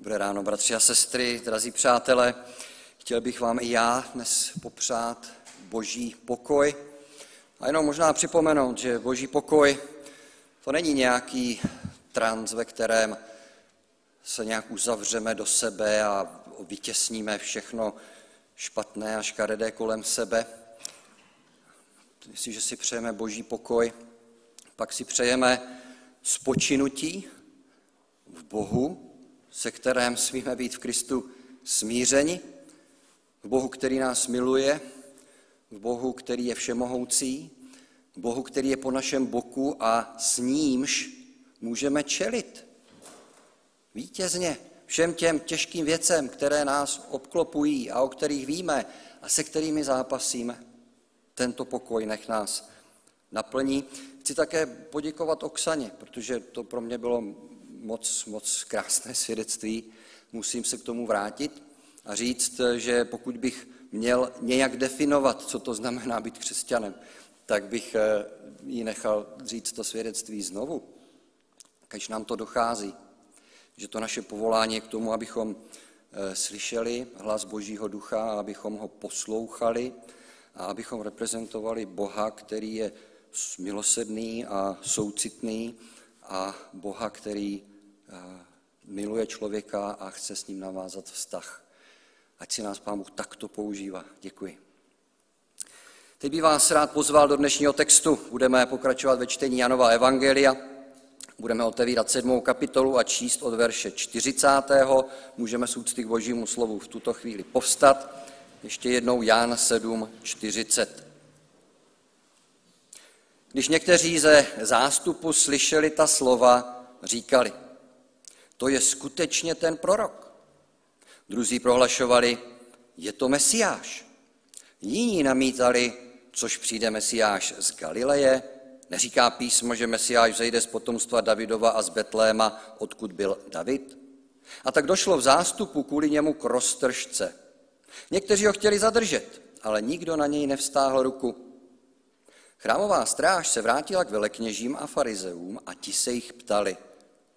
Dobré ráno, bratři a sestry, drazí přátelé. Chtěl bych vám i já dnes popřát boží pokoj. A jenom možná připomenout, že boží pokoj to není nějaký trans, ve kterém se nějak uzavřeme do sebe a vytěsníme všechno špatné a škaredé kolem sebe. Jestliže si přejeme boží pokoj, pak si přejeme spočinutí v Bohu, se kterém smíme být v Kristu smířeni, v Bohu, který nás miluje, v Bohu, který je všemohoucí, v Bohu, který je po našem boku a s nímž můžeme čelit vítězně všem těm těžkým věcem, které nás obklopují a o kterých víme a se kterými zápasíme. Tento pokoj nech nás naplní. Chci také poděkovat Oksaně, protože to pro mě bylo moc, moc krásné svědectví. Musím se k tomu vrátit a říct, že pokud bych měl nějak definovat, co to znamená být křesťanem, tak bych eh, jí nechal říct to svědectví znovu. Když nám to dochází, že to naše povolání je k tomu, abychom eh, slyšeli hlas Božího ducha, abychom ho poslouchali a abychom reprezentovali Boha, který je milosrdný a soucitný a Boha, který miluje člověka a chce s ním navázat vztah. Ať si nás Pán Bůh takto používá. Děkuji. Teď bych vás rád pozval do dnešního textu. Budeme pokračovat ve čtení Janova Evangelia. Budeme otevírat sedmou kapitolu a číst od verše 40. Můžeme s úcty k božímu slovu v tuto chvíli povstat. Ještě jednou Jan 7, 40. Když někteří ze zástupu slyšeli ta slova, říkali – to je skutečně ten prorok. Druzí prohlašovali, je to Mesiáš. Jiní namítali, což přijde Mesiáš z Galileje, neříká písmo, že Mesiáš zejde z potomstva Davidova a z Betléma, odkud byl David? A tak došlo v zástupu kvůli němu k roztržce. Někteří ho chtěli zadržet, ale nikdo na něj nevstáhl ruku. Chrámová stráž se vrátila k velekněžím a farizeům a ti se jich ptali –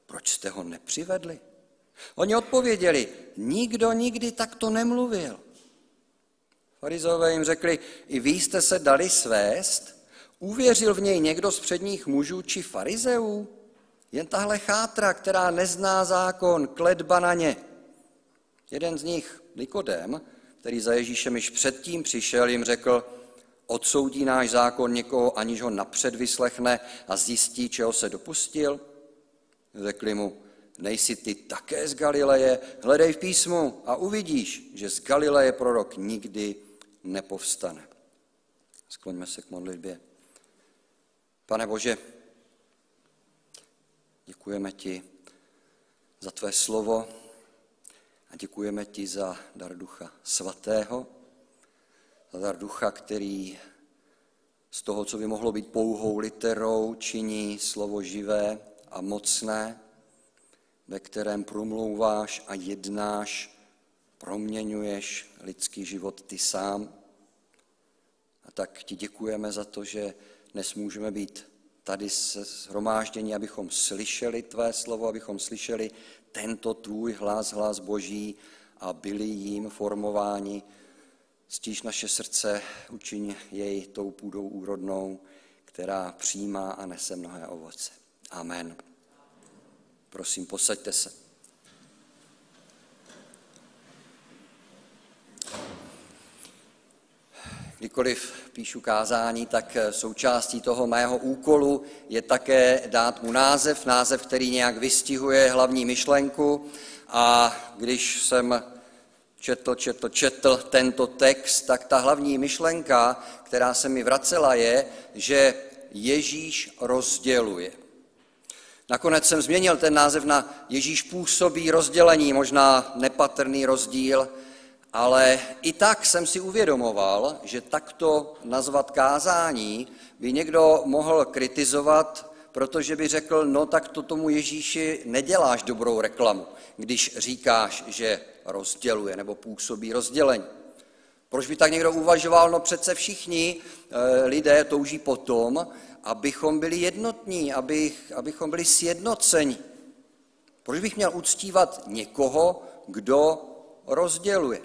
proč jste ho nepřivedli? Oni odpověděli, nikdo nikdy takto nemluvil. Farizové jim řekli, i vy jste se dali svést, uvěřil v něj někdo z předních mužů či farizeů? Jen tahle chátra, která nezná zákon, kledba na ně. Jeden z nich, Nikodem, který za Ježíšem již předtím přišel, jim řekl, odsoudí náš zákon někoho, aniž ho napřed vyslechne a zjistí, čeho se dopustil? Řekli mu, nejsi ty také z Galileje? Hledej v písmu a uvidíš, že z Galileje prorok nikdy nepovstane. Skloňme se k modlitbě. Pane Bože, děkujeme ti za tvé slovo a děkujeme ti za dar ducha svatého, za dar ducha, který z toho, co by mohlo být pouhou literou, činí slovo živé a mocné, ve kterém promlouváš a jednáš, proměňuješ lidský život ty sám. A tak ti děkujeme za to, že dnes můžeme být tady se abychom slyšeli tvé slovo, abychom slyšeli tento tvůj hlas, hlas Boží a byli jím formováni. Stíž naše srdce, učiň jej tou půdou úrodnou, která přijímá a nese mnohé ovoce. Amen. Prosím, posaďte se. Kdykoliv píšu kázání, tak součástí toho mého úkolu je také dát mu název, název, který nějak vystihuje hlavní myšlenku. A když jsem četl, četl, četl tento text, tak ta hlavní myšlenka, která se mi vracela, je, že Ježíš rozděluje. Nakonec jsem změnil ten název na Ježíš působí rozdělení, možná nepatrný rozdíl, ale i tak jsem si uvědomoval, že takto nazvat kázání by někdo mohl kritizovat, protože by řekl, no tak to tomu Ježíši neděláš dobrou reklamu, když říkáš, že rozděluje nebo působí rozdělení. Proč by tak někdo uvažoval? No přece všichni e, lidé touží potom, abychom byli jednotní, abych, abychom byli sjednoceni. Proč bych měl uctívat někoho, kdo rozděluje?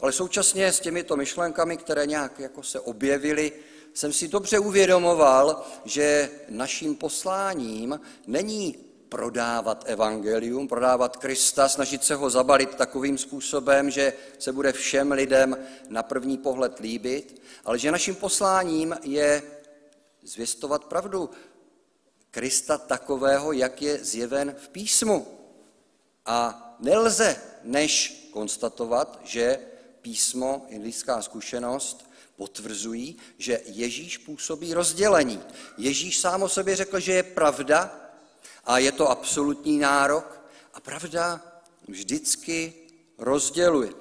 Ale současně s těmito myšlenkami, které nějak jako se objevily, jsem si dobře uvědomoval, že naším posláním není prodávat evangelium, prodávat Krista, snažit se ho zabalit takovým způsobem, že se bude všem lidem na první pohled líbit, ale že naším posláním je zvěstovat pravdu Krista takového, jak je zjeven v písmu. A nelze než konstatovat, že písmo i lidská zkušenost potvrzují, že Ježíš působí rozdělení. Ježíš sám o sobě řekl, že je pravda a je to absolutní nárok a pravda vždycky rozděluje.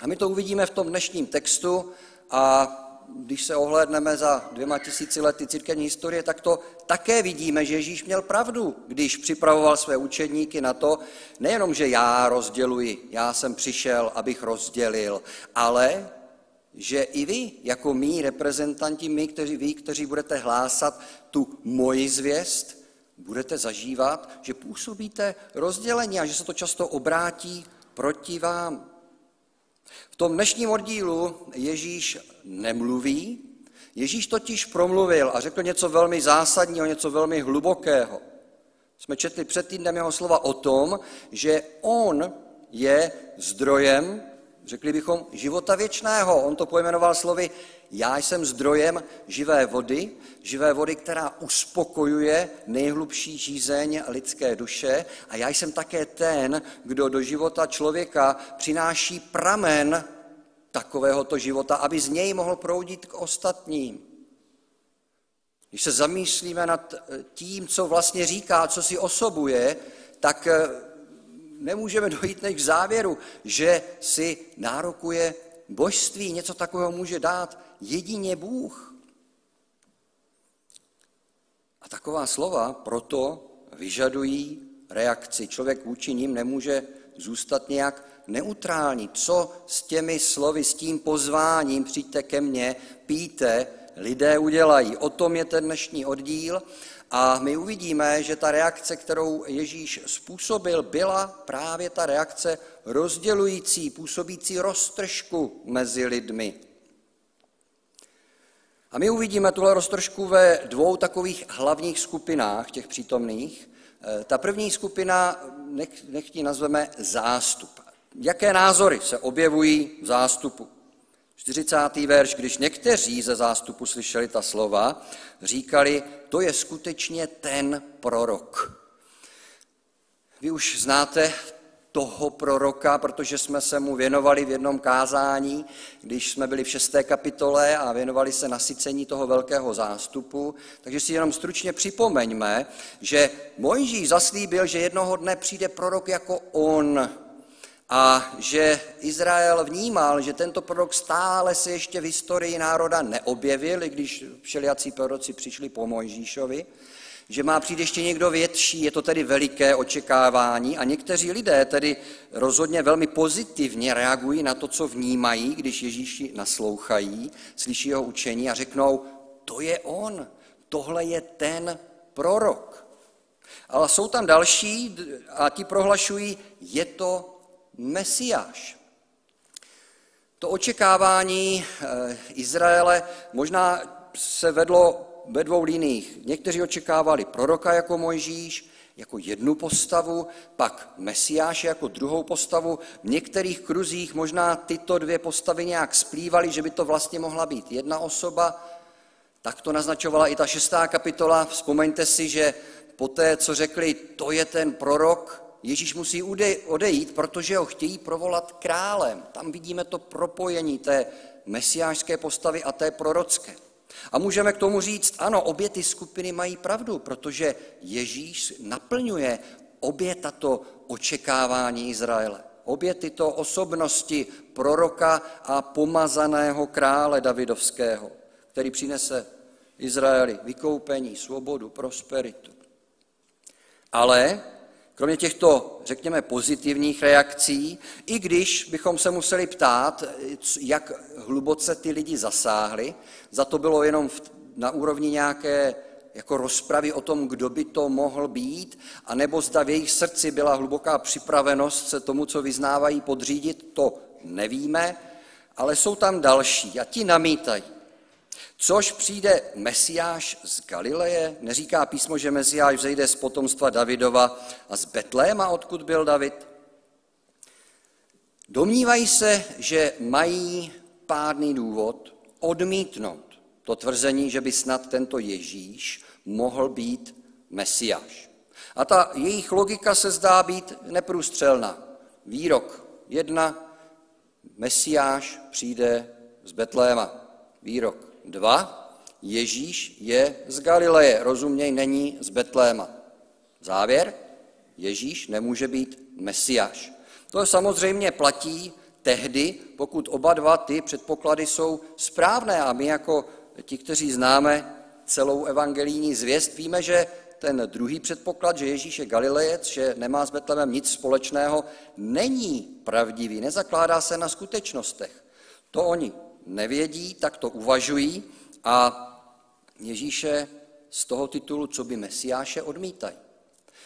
A my to uvidíme v tom dnešním textu a když se ohlédneme za dvěma tisíci lety církevní historie, tak to také vidíme, že Ježíš měl pravdu, když připravoval své učedníky na to, nejenom, že já rozděluji, já jsem přišel, abych rozdělil, ale že i vy, jako mý reprezentanti, my, kteří, vy, kteří budete hlásat tu moji zvěst, budete zažívat, že působíte rozdělení a že se to často obrátí proti vám. Tom dnešním oddílu Ježíš nemluví, Ježíš totiž promluvil a řekl něco velmi zásadního, něco velmi hlubokého. Jsme četli před týdnem jeho slova o tom, že on je zdrojem Řekli bychom života věčného. On to pojmenoval slovy, já jsem zdrojem živé vody, živé vody, která uspokojuje nejhlubší žízeň lidské duše a já jsem také ten, kdo do života člověka přináší pramen takovéhoto života, aby z něj mohl proudit k ostatním. Když se zamýšlíme nad tím, co vlastně říká, co si osobuje, tak nemůžeme dojít než k závěru, že si nárokuje božství, něco takového může dát jedině Bůh. A taková slova proto vyžadují reakci. Člověk vůči ním nemůže zůstat nějak neutrální. Co s těmi slovy, s tím pozváním, přijďte ke mně, píte, lidé udělají. O tom je ten dnešní oddíl a my uvidíme, že ta reakce, kterou Ježíš způsobil, byla právě ta reakce rozdělující, působící roztržku mezi lidmi. A my uvidíme tuhle roztržku ve dvou takových hlavních skupinách těch přítomných. Eh, ta první skupina, nech, nech ji nazveme zástup. Jaké názory se objevují v zástupu? 40. verš, když někteří ze zástupu slyšeli ta slova, říkali, to je skutečně ten prorok. Vy už znáte toho proroka, protože jsme se mu věnovali v jednom kázání, když jsme byli v šesté kapitole a věnovali se nasycení toho velkého zástupu. Takže si jenom stručně připomeňme, že Mojžíš zaslíbil, že jednoho dne přijde prorok jako on, a že Izrael vnímal, že tento prorok stále se ještě v historii národa neobjevil, i když všelijací proroci přišli po Mojžíšovi, že má přijít ještě někdo větší, je to tedy veliké očekávání a někteří lidé tedy rozhodně velmi pozitivně reagují na to, co vnímají, když Ježíši naslouchají, slyší jeho učení a řeknou, to je on, tohle je ten prorok. Ale jsou tam další a ti prohlašují, je to Mesiáš. To očekávání eh, Izraele možná se vedlo ve dvou liních. Někteří očekávali proroka jako Mojžíš, jako jednu postavu, pak Mesiáše jako druhou postavu. V některých kruzích možná tyto dvě postavy nějak splývaly, že by to vlastně mohla být jedna osoba. Tak to naznačovala i ta šestá kapitola. Vzpomeňte si, že poté, co řekli, to je ten prorok, Ježíš musí odejít, protože ho chtějí provolat králem. Tam vidíme to propojení té mesiářské postavy a té prorocké. A můžeme k tomu říct, ano, obě ty skupiny mají pravdu, protože Ježíš naplňuje obě tato očekávání Izraele. Obě tyto osobnosti proroka a pomazaného krále Davidovského, který přinese Izraeli vykoupení, svobodu, prosperitu. Ale Kromě těchto, řekněme, pozitivních reakcí, i když bychom se museli ptát, jak hluboce ty lidi zasáhli, za to bylo jenom na úrovni nějaké jako rozpravy o tom, kdo by to mohl být, anebo zda v jejich srdci byla hluboká připravenost se tomu, co vyznávají, podřídit, to nevíme, ale jsou tam další a ti namítají. Což přijde Mesiáš z Galileje? Neříká písmo, že Mesiáš vzejde z potomstva Davidova a z Betléma, odkud byl David? Domnívají se, že mají pádný důvod odmítnout to tvrzení, že by snad tento Ježíš mohl být Mesiáš. A ta jejich logika se zdá být neprůstřelná. Výrok jedna, Mesiáš přijde z Betléma. Výrok dva, Ježíš je z Galileje, rozuměj, není z Betléma. Závěr, Ježíš nemůže být Mesiáš. To samozřejmě platí tehdy, pokud oba dva ty předpoklady jsou správné a my jako ti, kteří známe celou evangelijní zvěst, víme, že ten druhý předpoklad, že Ježíš je Galilejec, že nemá s Betlemem nic společného, není pravdivý, nezakládá se na skutečnostech. To oni nevědí, tak to uvažují a Ježíše z toho titulu, co by Mesiáše, odmítají.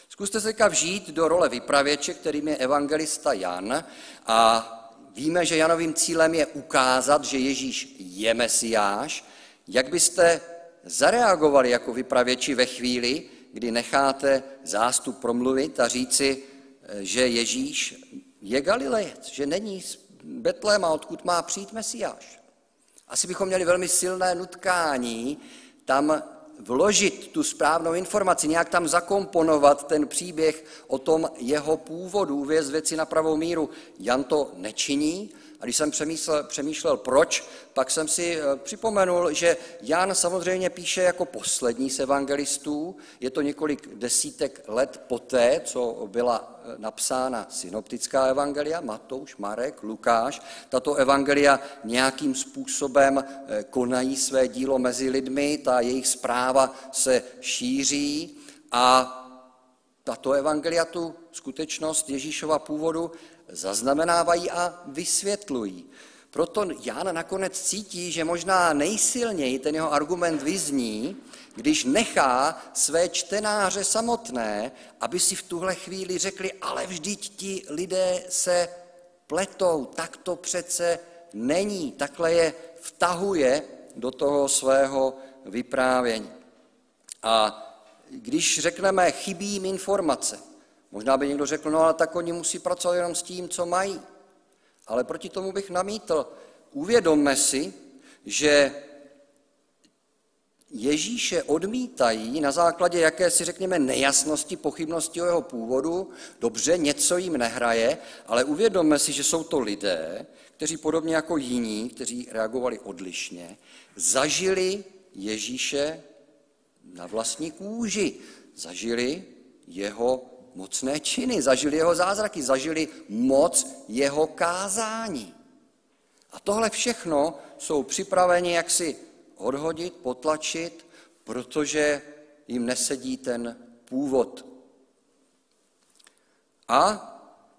Zkuste se vžít do role vypravěče, kterým je evangelista Jan a víme, že Janovým cílem je ukázat, že Ježíš je Mesiáš. Jak byste zareagovali jako vypravěči ve chvíli, kdy necháte zástup promluvit a říci, že Ježíš je Galilejec, že není z Betléma, odkud má přijít Mesiáš? Asi bychom měli velmi silné nutkání tam vložit tu správnou informaci, nějak tam zakomponovat ten příběh o tom jeho původu, uvést věci na pravou míru. Jan to nečiní, a když jsem přemýšlel, přemýšlel proč, pak jsem si eh, připomenul, že Jan samozřejmě píše jako poslední z evangelistů. Je to několik desítek let poté, co byla eh, napsána synoptická evangelia, Matouš, Marek, Lukáš. Tato evangelia nějakým způsobem eh, konají své dílo mezi lidmi, ta jejich zpráva se šíří a tato evangelia tu skutečnost Ježíšova původu zaznamenávají a vysvětlují. Proto Jan nakonec cítí, že možná nejsilněji ten jeho argument vyzní, když nechá své čtenáře samotné, aby si v tuhle chvíli řekli, ale vždyť ti lidé se pletou, tak to přece není. Takhle je vtahuje do toho svého vyprávění. A když řekneme, chybí jim informace, možná by někdo řekl, no ale tak oni musí pracovat jenom s tím, co mají. Ale proti tomu bych namítl, uvědomme si, že Ježíše odmítají na základě jakési, řekněme, nejasnosti, pochybnosti o jeho původu. Dobře, něco jim nehraje, ale uvědomme si, že jsou to lidé, kteří podobně jako jiní, kteří reagovali odlišně, zažili Ježíše na vlastní kůži. Zažili jeho mocné činy, zažili jeho zázraky, zažili moc jeho kázání. A tohle všechno jsou připraveni jaksi odhodit, potlačit, protože jim nesedí ten původ. A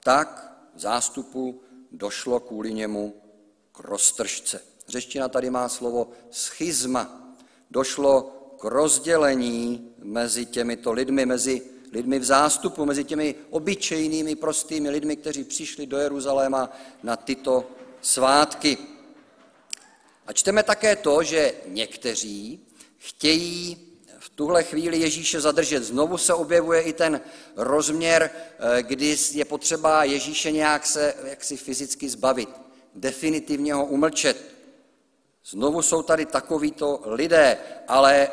tak zástupu došlo kvůli němu k roztržce. Řeština tady má slovo schizma. Došlo k rozdělení mezi těmito lidmi, mezi lidmi v zástupu, mezi těmi obyčejnými, prostými lidmi, kteří přišli do Jeruzaléma na tyto svátky. A čteme také to, že někteří chtějí v tuhle chvíli Ježíše zadržet. Znovu se objevuje i ten rozměr, eh, kdy je potřeba Ježíše nějak se jaksi fyzicky zbavit, definitivně ho umlčet. Znovu jsou tady takovýto lidé, ale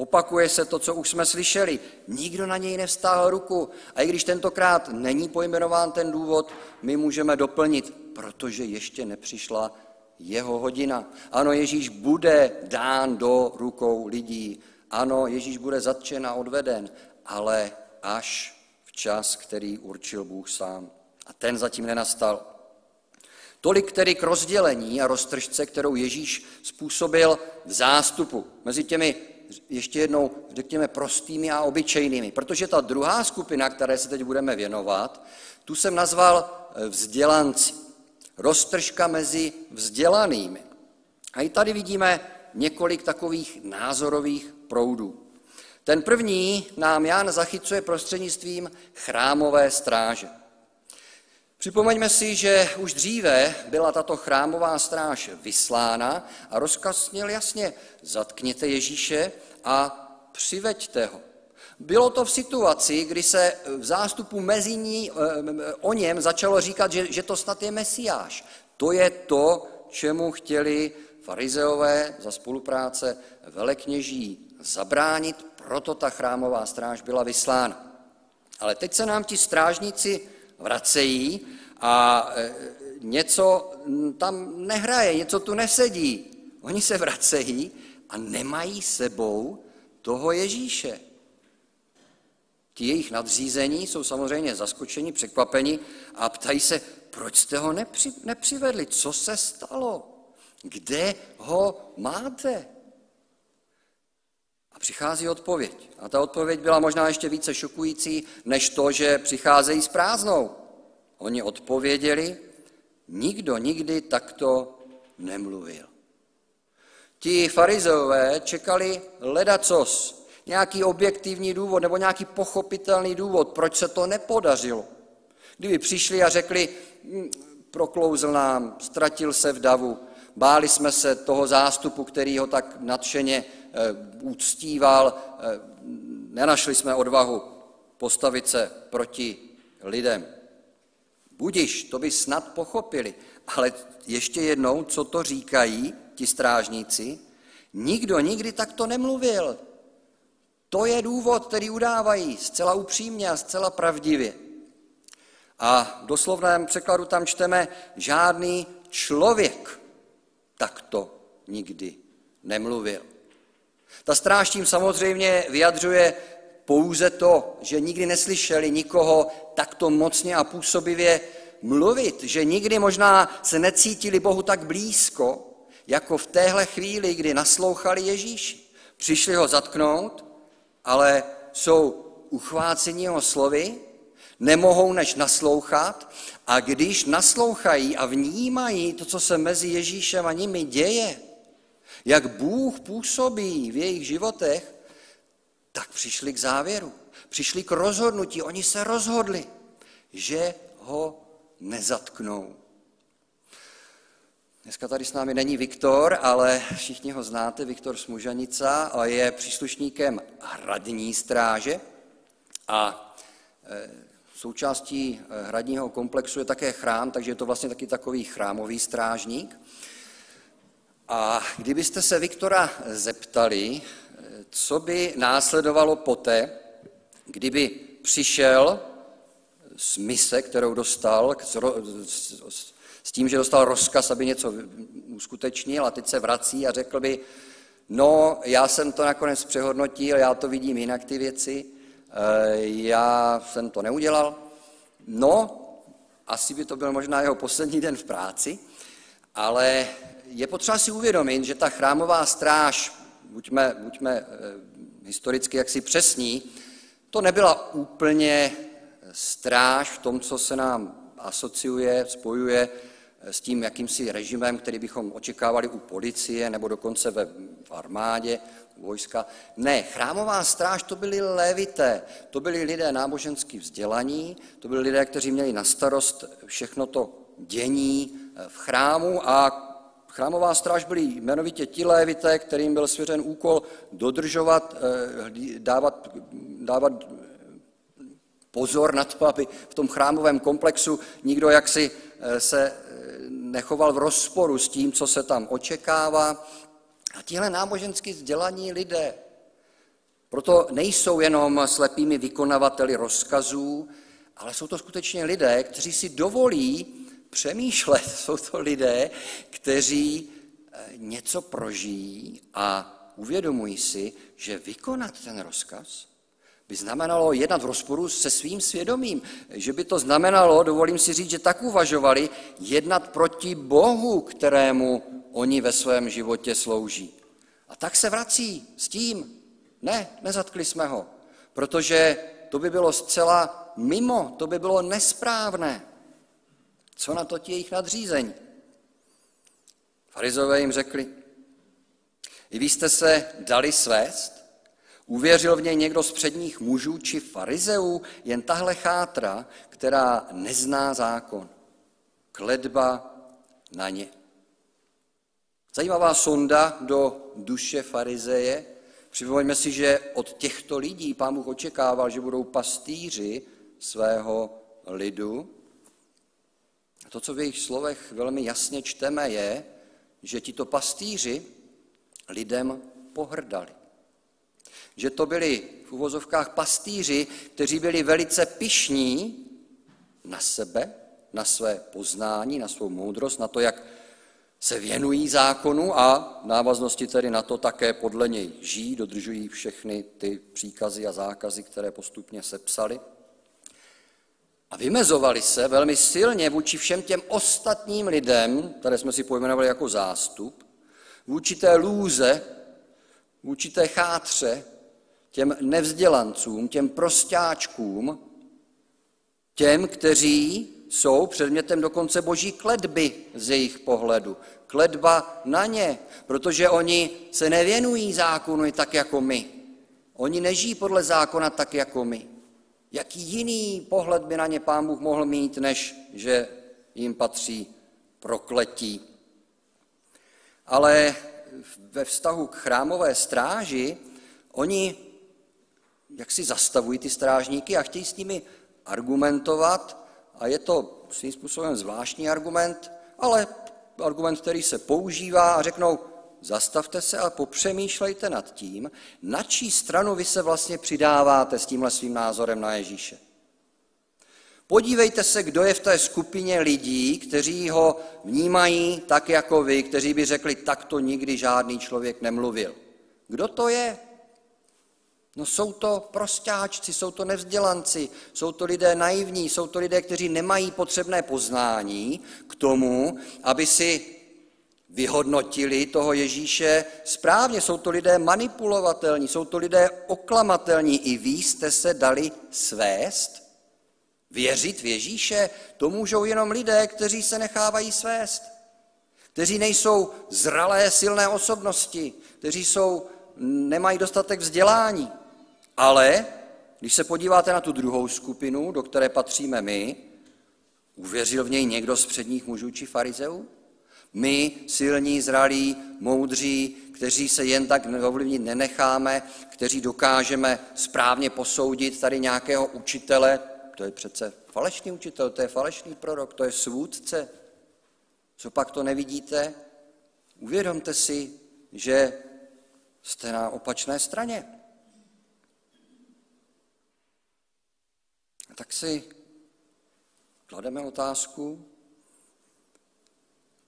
opakuje se to, co už jsme slyšeli. Nikdo na něj nevstáhl ruku. A i když tentokrát není pojmenován ten důvod, my můžeme doplnit, protože ještě nepřišla jeho hodina. Ano, Ježíš bude dán do rukou lidí. Ano, Ježíš bude zatčen a odveden, ale až v čas, který určil Bůh sám. A ten zatím nenastal. Tolik tedy k rozdělení a roztržce, kterou Ježíš způsobil v zástupu mezi těmi ještě jednou, řekněme, prostými a obyčejnými. Protože ta druhá skupina, které se teď budeme věnovat, tu jsem nazval eh, vzdělanci. Roztržka mezi vzdělanými. A i tady vidíme několik takových názorových proudů. Ten první nám Jan zachycuje prostřednictvím chrámové stráže. Připomeňme si, že už dříve byla tato chrámová stráž vyslána a rozkaz měl jasně, zatkněte Ježíše a přiveďte ho. Bylo to v situaci, kdy se v zástupu mezi ní, eh, o něm začalo říkat, že, že to snad je mesiáš. To je to, čemu chtěli farizeové za spolupráce velekněží zabránit, proto ta chrámová stráž byla vyslána. Ale teď se nám ti strážníci vracejí a e, něco tam nehraje, něco tu nesedí. Oni se vracejí a nemají sebou toho Ježíše. Ti jejich nadřízení jsou samozřejmě zaskočeni, překvapeni a ptají se, proč jste ho nepři, nepřivedli, co se stalo, kde ho máte. Přichází odpověď. A ta odpověď byla možná ještě více šokující, než to, že přicházejí s prázdnou. Oni odpověděli, nikdo nikdy takto nemluvil. Ti farizeové čekali ledacos, nějaký objektivní důvod nebo nějaký pochopitelný důvod, proč se to nepodařilo. Kdyby přišli a řekli, hm, proklouzl nám, ztratil se v davu, báli jsme se toho zástupu, který ho tak nadšeně eh, uctíval, eh, nenašli jsme odvahu postavit se proti lidem. Budiš, to by snad pochopili. Ale ještě jednou, co to říkají ti strážníci? Nikdo nikdy takto nemluvil. To je důvod, který udávají zcela upřímně a zcela pravdivě. A v doslovném překladu tam čteme, žádný člověk takto nikdy nemluvil. Ta stráž tím samozřejmě vyjadřuje pouze to, že nikdy neslyšeli nikoho takto mocně a působivě mluvit, že nikdy možná se necítili Bohu tak blízko, jako v téhle chvíli, kdy naslouchali Ježíši. Přišli ho zatknout, ale jsou uchváceni jeho slovy, nemohou než naslouchat. A když naslouchají a vnímají to, co se mezi Ježíšem a nimi děje, jak Bůh působí v jejich životech, tak přišli k závěru, přišli k rozhodnutí, oni se rozhodli, že ho nezatknou. Dneska tady s námi není Viktor, ale všichni ho znáte, Viktor Smužanica, a je příslušníkem hradní stráže. A e, součástí e, hradního komplexu je také chrám, takže je to vlastně taky takový chrámový strážník. A kdybyste se Viktora zeptali, co by následovalo poté, kdyby přišel z mise, kterou dostal, s tím, že dostal rozkaz, aby něco uskutečnil a teď se vrací a řekl by, no, já jsem to nakonec přehodnotil, já to vidím jinak ty věci, eh, já jsem to neudělal. No, asi by to byl možná jeho poslední den v práci, ale je potřeba si uvědomit, že ta chrámová stráž buďme, buďme eh, historicky jaksi přesní, to nebyla úplně stráž v tom, co se nám asociuje, spojuje eh, s tím jakýmsi režimem, který bychom očekávali u policie nebo dokonce ve armádě, vojska. Ne, chrámová stráž to byli lévité, to byli lidé nábožensky vzdělaní, to byli lidé, kteří měli na starost všechno to dění eh, v chrámu. A Chrámová stráž byli jmenovitě ti lévité, kterým byl svěřen úkol dodržovat, eh, dávat, dávat pozor na to, aby v tom chrámovém komplexu. Nikdo jaksi eh, se eh, nechoval v rozporu s tím, co se tam očekává. A tihle nábožensky vzdělaní lidé proto nejsou jenom slepými vykonavateli rozkazů, ale jsou to skutečně lidé, kteří si dovolí přemýšlet. Jsou to lidé, kteří eh, něco prožijí a uvědomují si, že vykonat ten rozkaz by znamenalo jednat v rozporu se svým svědomím. Že by to znamenalo, dovolím si říct, že tak uvažovali, jednat proti Bohu, kterému oni ve svém životě slouží. A tak se vrací s tím, ne, nezatkli jsme ho, protože to by bylo zcela mimo, to by bylo nesprávné. Co na to ti jejich nadřízení? Farizové jim řekli, i vy jste se dali svést? Uvěřil v něj někdo z předních mužů či farizeů, jen tahle chátra, která nezná zákon. Kledba na ně. Zajímavá sonda do duše farizeje. Připomeňme si, že od těchto lidí pán Bůh očekával, že budou pastýři svého lidu. A to, co v jejich slovech velmi jasně čteme, je, že tito pastýři lidem pohrdali. Že to byli v uvozovkách pastýři, kteří byli velice pišní na sebe, na své poznání, na svou moudrost, na to, jak se věnují zákonu a v návaznosti tedy na to také podle něj žijí, dodržují všechny ty příkazy a zákazy, které postupně sepsali. A vymezovali se velmi silně vůči všem těm ostatním lidem, které jsme si pojmenovali jako zástup, vůči té lůze, vůči té chátře, těm nevzdělancům, těm prostáčkům, těm, kteří jsou předmětem dokonce boží kledby z jejich pohledu. Kledba na ně, protože oni se nevěnují zákonu tak jako my. Oni nežijí podle zákona tak jako my. Jaký jiný pohled by na ně pán Bůh mohl mít, než že jim patří prokletí. Ale ve vztahu k chrámové stráži, oni jak si zastavují ty strážníky a chtějí s nimi argumentovat a je to svým způsobem zvláštní argument, ale argument, který se používá a řeknou, zastavte se a popřemýšlejte nad tím, na čí stranu vy se vlastně přidáváte s tímhle svým názorem na Ježíše. Podívejte se, kdo je v té skupině lidí, kteří ho vnímají tak jako vy, kteří by řekli, tak to nikdy žádný člověk nemluvil. Kdo to je? No jsou to prostáčci, jsou to nevzdělanci, jsou to lidé naivní, jsou to lidé, kteří nemají potřebné poznání k tomu, aby si vyhodnotili toho Ježíše správně. Jsou to lidé manipulovatelní, jsou to lidé oklamatelní. I vy jste se dali svést? Věřit v Ježíše? To můžou jenom lidé, kteří se nechávají svést. Kteří nejsou zralé, silné osobnosti, kteří jsou, nemají dostatek vzdělání. Ale když se podíváte na tu druhou skupinu, do které patříme my, uvěřil v něj někdo z předních mužů či farizeů? My, silní, zralí, moudří, kteří se jen tak ovlivnit nenecháme, kteří dokážeme správně posoudit tady nějakého učitele, to je přece falešný učitel, to je falešný prorok, to je svůdce. Co pak to nevidíte? Uvědomte si, že jste na opačné straně. Tak si klademe otázku,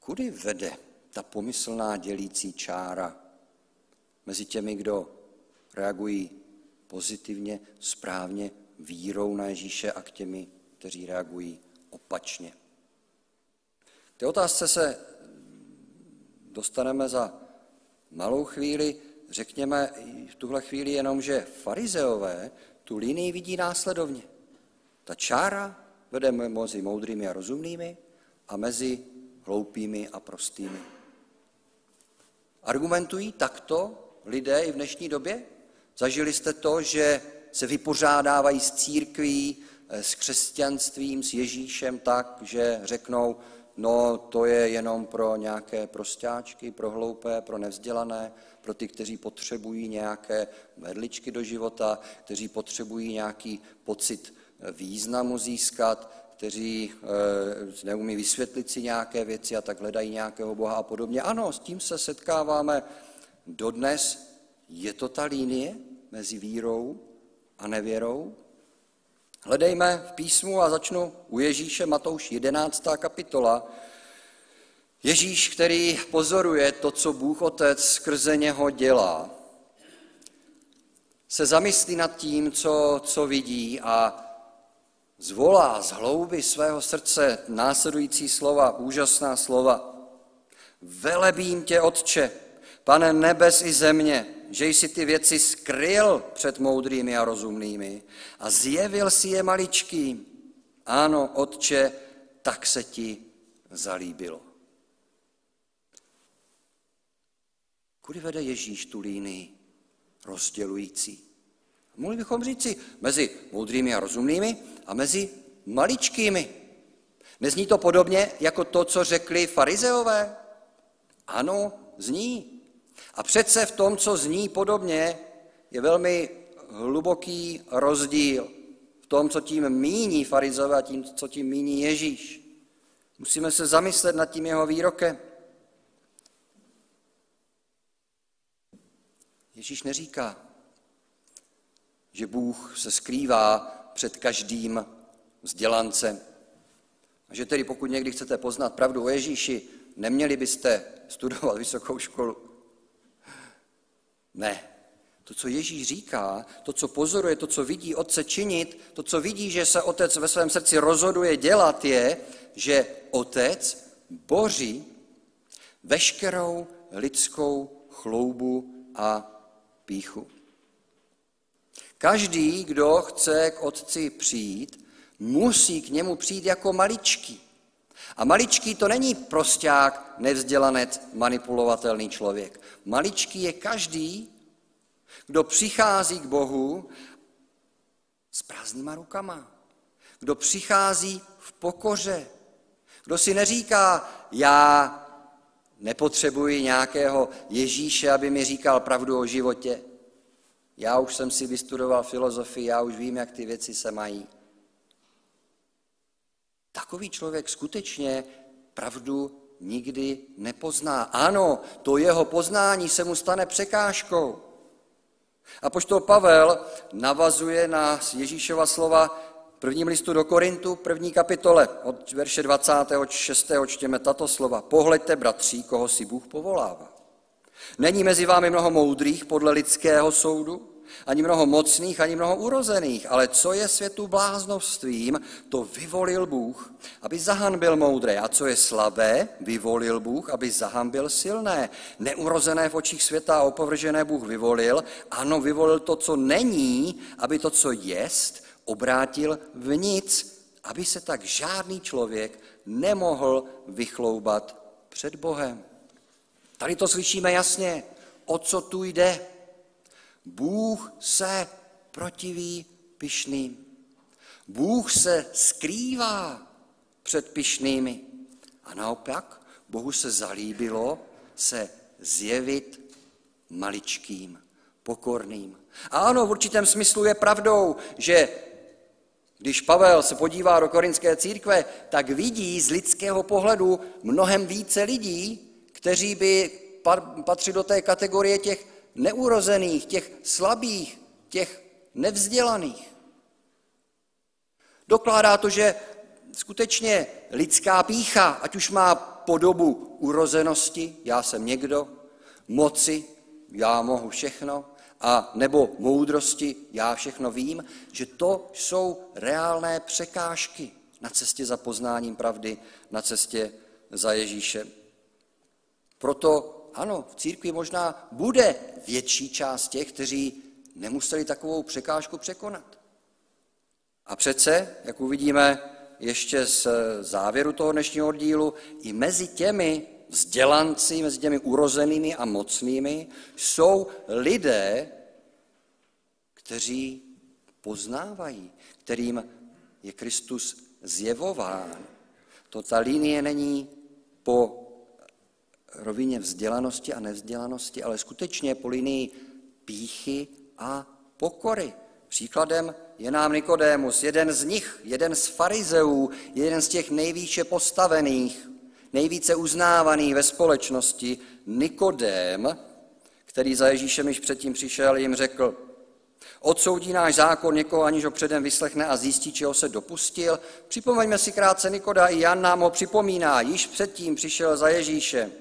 kudy vede ta pomyslná dělící čára mezi těmi, kdo reagují pozitivně, správně, vírou na Ježíše a k těmi, kteří reagují opačně. K té otázce se dostaneme za malou chvíli. Řekněme v tuhle chvíli jenom, že farizeové tu linii vidí následovně. Ta čára vede mezi moudrými a rozumnými a mezi hloupými a prostými. Argumentují takto lidé i v dnešní době? Zažili jste to, že se vypořádávají s církví, eh, s křesťanstvím, s Ježíšem tak, že řeknou, no to je jenom pro nějaké prostáčky, pro hloupé, pro nevzdělané, pro ty, kteří potřebují nějaké vedličky do života, kteří potřebují nějaký pocit významu získat, kteří e, neumí vysvětlit si nějaké věci a tak hledají nějakého Boha a podobně. Ano, s tím se setkáváme dodnes. Je to ta línie mezi vírou a nevěrou? Hledejme v písmu a začnu u Ježíše Matouš 11. kapitola. Ježíš, který pozoruje to, co Bůh Otec skrze něho dělá, se zamyslí nad tím, co, co vidí a zvolá z hlouby svého srdce následující slova, úžasná slova. Velebím tě, Otče, pane nebes i země, že jsi ty věci skryl před moudrými a rozumnými a zjevil si je maličkým. Ano, Otče, tak se ti zalíbilo. Kudy vede Ježíš tu línii rozdělující? Mohli bychom říci mezi moudrými a rozumnými a mezi maličkými. Nezní to podobně jako to, co řekli farizeové? Ano, zní. A přece v tom, co zní podobně, je velmi hluboký rozdíl v tom, co tím míní farizové a tím, co tím míní Ježíš. Musíme se zamyslet nad tím jeho výrokem. Ježíš neříká, že Bůh se skrývá před každým vzdělancem. A že tedy pokud někdy chcete poznat pravdu o Ježíši, neměli byste studovat vysokou školu. Ne. To, co Ježíš říká, to, co pozoruje, to, co vidí Otce činit, to, co vidí, že se Otec ve svém srdci rozhoduje dělat, je, že Otec boří veškerou lidskou chloubu a píchu. Každý, kdo chce k Otci přijít, musí k němu přijít jako maličký. A maličký to není prosták, nevzdělanec, manipulovatelný člověk. Maličký je každý, kdo přichází k Bohu s prázdnýma rukama. Kdo přichází v pokoře. Kdo si neříká, já nepotřebuji nějakého Ježíše, aby mi říkal pravdu o životě. Já už jsem si vystudoval filozofii, já už vím, jak ty věci se mají. Takový člověk skutečně pravdu nikdy nepozná. Ano, to jeho poznání se mu stane překážkou. A poštol Pavel navazuje na Ježíšova slova prvním listu do Korintu, první kapitole, od verše 26. čtěme tato slova. Pohleďte, bratří, koho si Bůh povolává. Není mezi vámi mnoho moudrých podle lidského soudu, ani mnoho mocných, ani mnoho urozených, ale co je světu bláznovstvím, to vyvolil Bůh, aby zahanbil moudré. A co je slabé, vyvolil Bůh, aby zahanbil silné. Neurozené v očích světa a opovržené Bůh vyvolil. Ano, vyvolil to, co není, aby to, co jest, obrátil v nic, aby se tak žádný člověk nemohl vychloubat před Bohem. Tady to slyšíme jasně, o co tu jde. Bůh se protiví pyšným. Bůh se skrývá před pyšnými. A naopak Bohu se zalíbilo se zjevit maličkým, pokorným. A ano, v určitém smyslu je pravdou, že když Pavel se podívá do korinské církve, tak vidí z lidského pohledu mnohem více lidí, kteří by patřili do té kategorie těch neurozených, těch slabých, těch nevzdělaných. Dokládá to, že skutečně lidská pícha, ať už má podobu urozenosti, já jsem někdo, moci, já mohu všechno, a nebo moudrosti, já všechno vím, že to jsou reálné překážky na cestě za poznáním pravdy, na cestě za Ježíšem. Proto ano, v církvi možná bude větší část těch, kteří nemuseli takovou překážku překonat. A přece, jak uvidíme ještě z závěru toho dnešního oddílu, i mezi těmi vzdělanci, mezi těmi urozenými a mocnými jsou lidé, kteří poznávají, kterým je Kristus zjevován. To ta linie není po rovině vzdělanosti a nevzdělanosti, ale skutečně po linii píchy a pokory. Příkladem je nám Nikodémus, jeden z nich, jeden z farizeů, jeden z těch nejvýše postavených, nejvíce uznávaný ve společnosti, Nikodém, který za Ježíšem již předtím přišel, jim řekl, odsoudí náš zákon někoho, aniž ho předem vyslechne a zjistí, čeho se dopustil. Připomeňme si krátce Nikoda, i Jan nám ho připomíná, již předtím přišel za Ježíšem.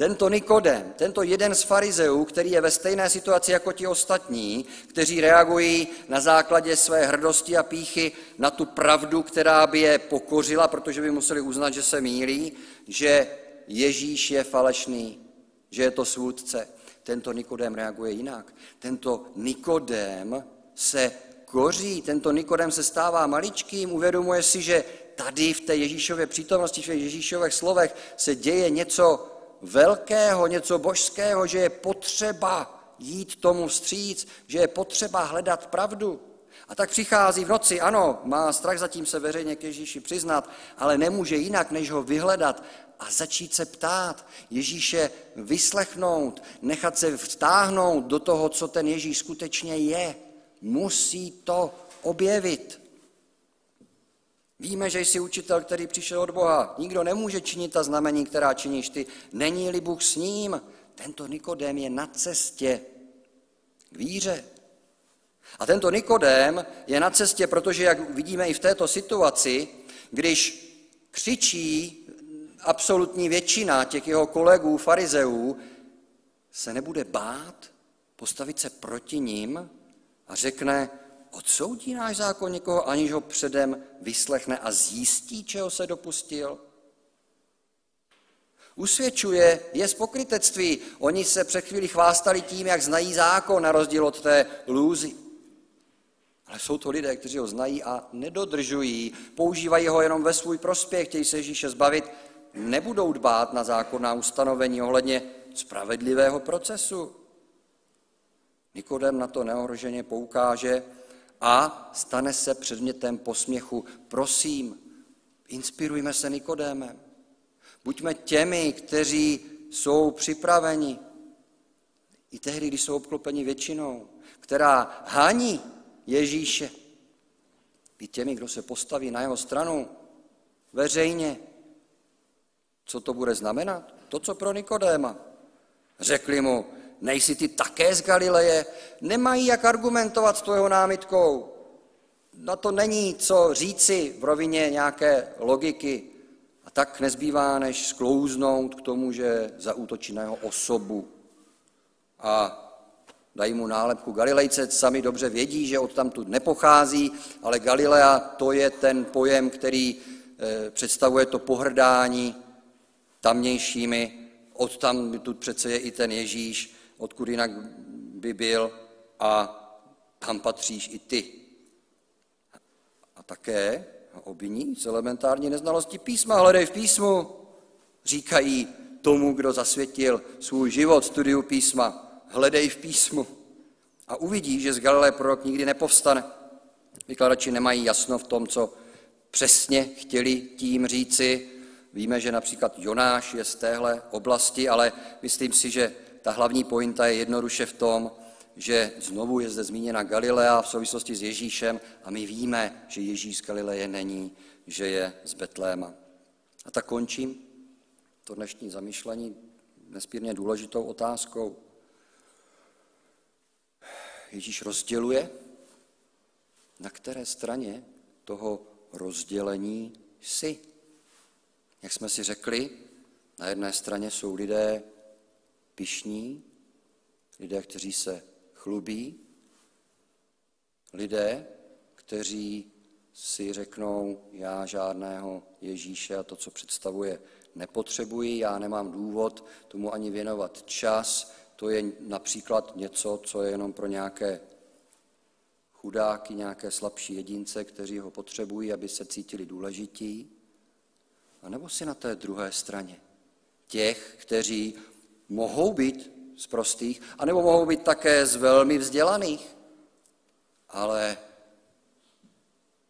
Tento Nikodem, tento jeden z farizeů, který je ve stejné situaci jako ti ostatní, kteří reagují na základě své hrdosti a píchy na tu pravdu, která by je pokořila, protože by museli uznat, že se mílí, že Ježíš je falešný, že je to svůdce. Tento Nikodem reaguje jinak. Tento Nikodem se koří, tento Nikodem se stává maličkým, uvědomuje si, že tady v té Ježíšově přítomnosti, v Ježíšových slovech se děje něco velkého, něco božského, že je potřeba jít tomu vstříc, že je potřeba hledat pravdu. A tak přichází v noci, ano, má strach zatím se veřejně k Ježíši přiznat, ale nemůže jinak, než ho vyhledat a začít se ptát, Ježíše vyslechnout, nechat se vtáhnout do toho, co ten Ježíš skutečně je. Musí to objevit. Víme, že jsi učitel, který přišel od Boha. Nikdo nemůže činit ta znamení, která činíš ty. Není-li Bůh s ním, tento Nikodém je na cestě k víře. A tento Nikodém je na cestě, protože, jak vidíme i v této situaci, když křičí absolutní většina těch jeho kolegů, farizeů, se nebude bát postavit se proti ním a řekne, odsoudí náš zákon někoho, aniž ho předem vyslechne a zjistí, čeho se dopustil? Usvědčuje je z pokrytectví. Oni se před chvíli chvástali tím, jak znají zákon, na rozdíl od té lůzy. Ale jsou to lidé, kteří ho znají a nedodržují, používají ho jenom ve svůj prospěch, chtějí se Ježíše zbavit, nebudou dbát na zákonná ustanovení ohledně spravedlivého procesu. Nikodem na to neohroženě poukáže a stane se předmětem posměchu. Prosím, inspirujme se Nikodémem. Buďme těmi, kteří jsou připraveni, i tehdy, když jsou obklopeni většinou, která hání Ježíše. Být těmi, kdo se postaví na jeho stranu veřejně. Co to bude znamenat? To, co pro Nikodéma. Řekli mu, nejsi ty také z Galileje? Nemají jak argumentovat s tvojou námitkou. Na to není co říci v rovině nějaké logiky. A tak nezbývá, než sklouznout k tomu, že zaútočí na jeho osobu. A dají mu nálepku Galilejce, sami dobře vědí, že od tamtud nepochází, ale Galilea to je ten pojem, který eh, představuje to pohrdání tamnějšími, od tam tu přece je i ten Ježíš, odkud jinak by byl a tam patříš i ty. A také obiní z elementární neznalosti písma, hledej v písmu, říkají tomu, kdo zasvětil svůj život studiu písma hledej v písmu a uvidí, že z Galileje prorok nikdy nepovstane. Vykladači nemají jasno v tom, co přesně chtěli tím říci. Víme, že například Jonáš je z téhle oblasti, ale myslím si, že ta hlavní pointa je jednoduše v tom, že znovu je zde zmíněna Galilea v souvislosti s Ježíšem a my víme, že Ježíš z Galileje není, že je z Betléma. A tak končím to dnešní zamyšlení nespírně důležitou otázkou. Ježíš rozděluje, na které straně toho rozdělení jsi. Jak jsme si řekli, na jedné straně jsou lidé pišní, lidé, kteří se chlubí, lidé, kteří si řeknou, já žádného Ježíše a to, co představuje, nepotřebuji, já nemám důvod tomu ani věnovat čas, to je například něco, co je jenom pro nějaké chudáky, nějaké slabší jedince, kteří ho potřebují, aby se cítili důležití. A nebo si na té druhé straně těch, kteří mohou být z prostých, anebo mohou být také z velmi vzdělaných, ale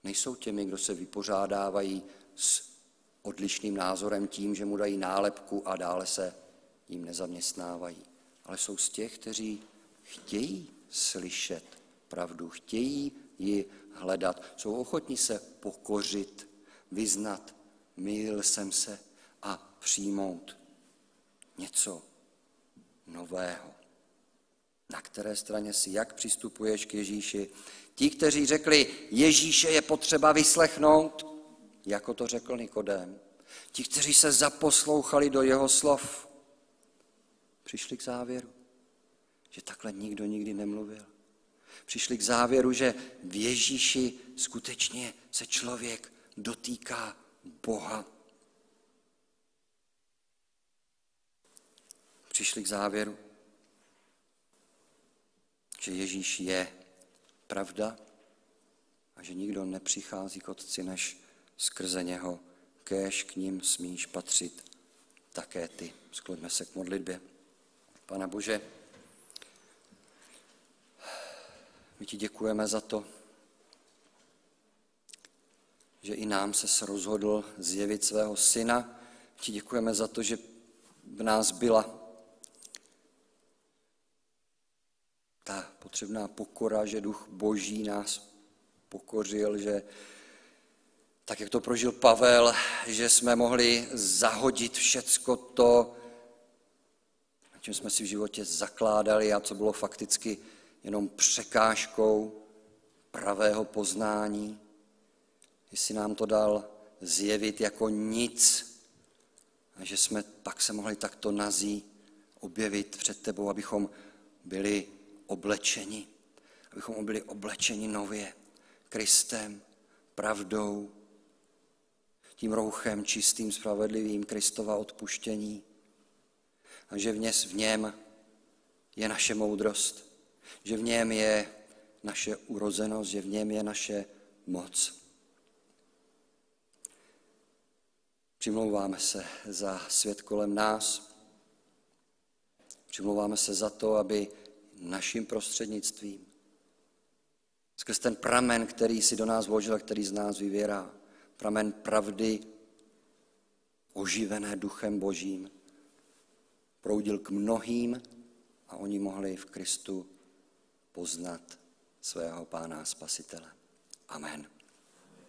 nejsou těmi, kdo se vypořádávají s odlišným názorem tím, že mu dají nálepku a dále se jim nezaměstnávají. Ale jsou z těch, kteří chtějí slyšet pravdu, chtějí ji hledat, jsou ochotní se pokořit, vyznat, mýlil jsem se a přijmout něco nového. Na které straně si jak přistupuješ k Ježíši? Ti, kteří řekli, Ježíše je potřeba vyslechnout, jako to řekl Nikodém. Ti, kteří se zaposlouchali do jeho slov, Přišli k závěru, že takhle nikdo nikdy nemluvil. Přišli k závěru, že v Ježíši skutečně se člověk dotýká Boha. Přišli k závěru, že Ježíš je pravda a že nikdo nepřichází k Otci než skrze něho. Kéž k ním smíš patřit také ty. Skloňme se k modlitbě. Pane Bože, My ti děkujeme za to, že i nám se rozhodl zjevit svého syna. Ti děkujeme za to, že v nás byla ta potřebná pokora, že duch boží nás pokořil, že tak, jak to prožil Pavel, že jsme mohli zahodit všecko to, na čem jsme si v životě zakládali a co bylo fakticky jenom překážkou pravého poznání. Jestli nám to dal zjevit jako nic a že jsme pak se mohli takto nazí objevit před tebou, abychom byli oblečeni, abychom byli oblečeni nově Kristem, pravdou, tím rouchem čistým, spravedlivým Kristova odpuštění. A že v něm je naše moudrost, že v něm je naše urozenost, že v něm je naše moc. Přimlouváme se za svět kolem nás. Přimlouváme se za to, aby naším prostřednictvím, skrz ten pramen, který si do nás vložil, který z nás vyvěrá, pramen pravdy, oživené duchem božím, proudil k mnohým a oni mohli v Kristu poznat svého pána a spasitele. Amen.